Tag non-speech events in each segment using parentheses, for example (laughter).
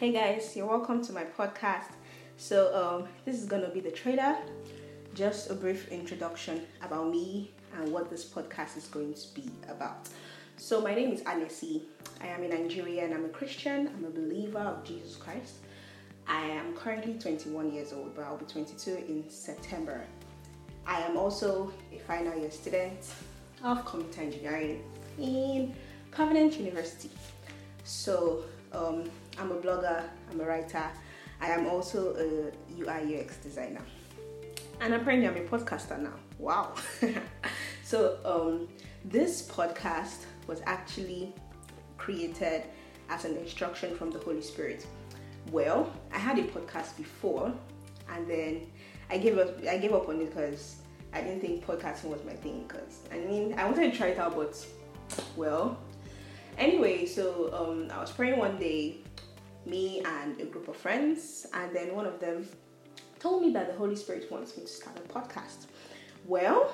Hey guys, you're welcome to my podcast. So, um, this is gonna be the trailer, Just a brief introduction about me and what this podcast is going to be about. So, my name is Anesi. I am in Nigeria and I'm a Christian. I'm a believer of Jesus Christ. I am currently 21 years old, but I'll be 22 in September. I am also a final year student of computer engineering in Covenant University. So, um, I'm a blogger, I'm a writer, I am also a UI UX designer. And apparently, I'm a podcaster now. Wow. (laughs) so, um, this podcast was actually created as an instruction from the Holy Spirit. Well, I had a podcast before, and then I gave up. I gave up on it because I didn't think podcasting was my thing. Because I mean, I wanted to try it out, but well, anyway. So um, I was praying one day, me and a group of friends, and then one of them told me that the Holy Spirit wants me to start a podcast. Well,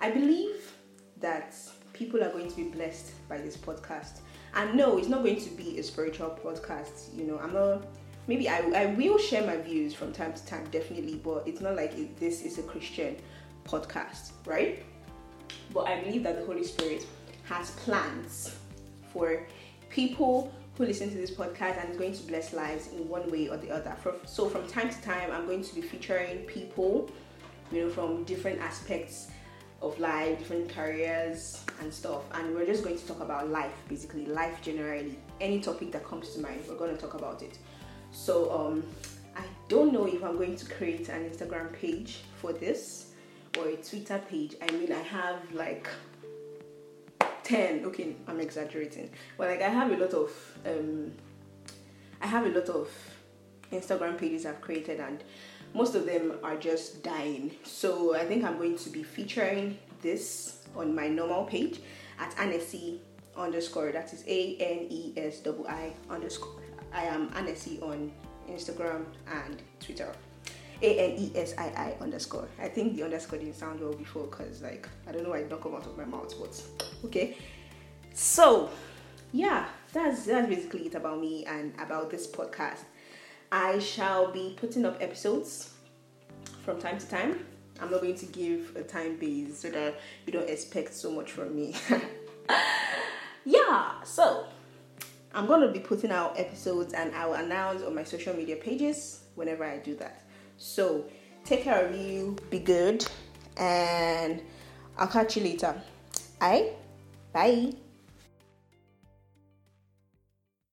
I believe that people are going to be blessed by this podcast. And no, it's not going to be a spiritual podcast. You know, I'm not. Maybe I, I will share my views from time to time, definitely, but it's not like it, this is a Christian podcast, right? But I believe that the Holy Spirit has plans for people who listen to this podcast and is going to bless lives in one way or the other. So from time to time, I'm going to be featuring people, you know, from different aspects of life, different careers and stuff. And we're just going to talk about life, basically life generally. Any topic that comes to mind, we're going to talk about it. So um, I don't know if I'm going to create an Instagram page for this or a Twitter page. I mean, I have like 10 okay i'm exaggerating. But like i have a lot of um i have a lot of instagram pages i've created and most of them are just dying. So i think i'm going to be featuring this on my normal page at anesi underscore. That is a-n-e-s-i underscore. I am anesi on instagram and twitter a-n-e-s-i-i underscore. I think the underscore didn't sound well before because like i don't know why it don't come out of my mouth but okay. So yeah that's that's basically it about me and about this podcast. I shall be putting up episodes from time to time. I'm not going to give a time base so that you don't expect so much from me. (laughs) Yeah so i'm going to be putting out episodes and i will announce on my social media pages whenever i do that so take care of you be good and i'll catch you later Bye. bye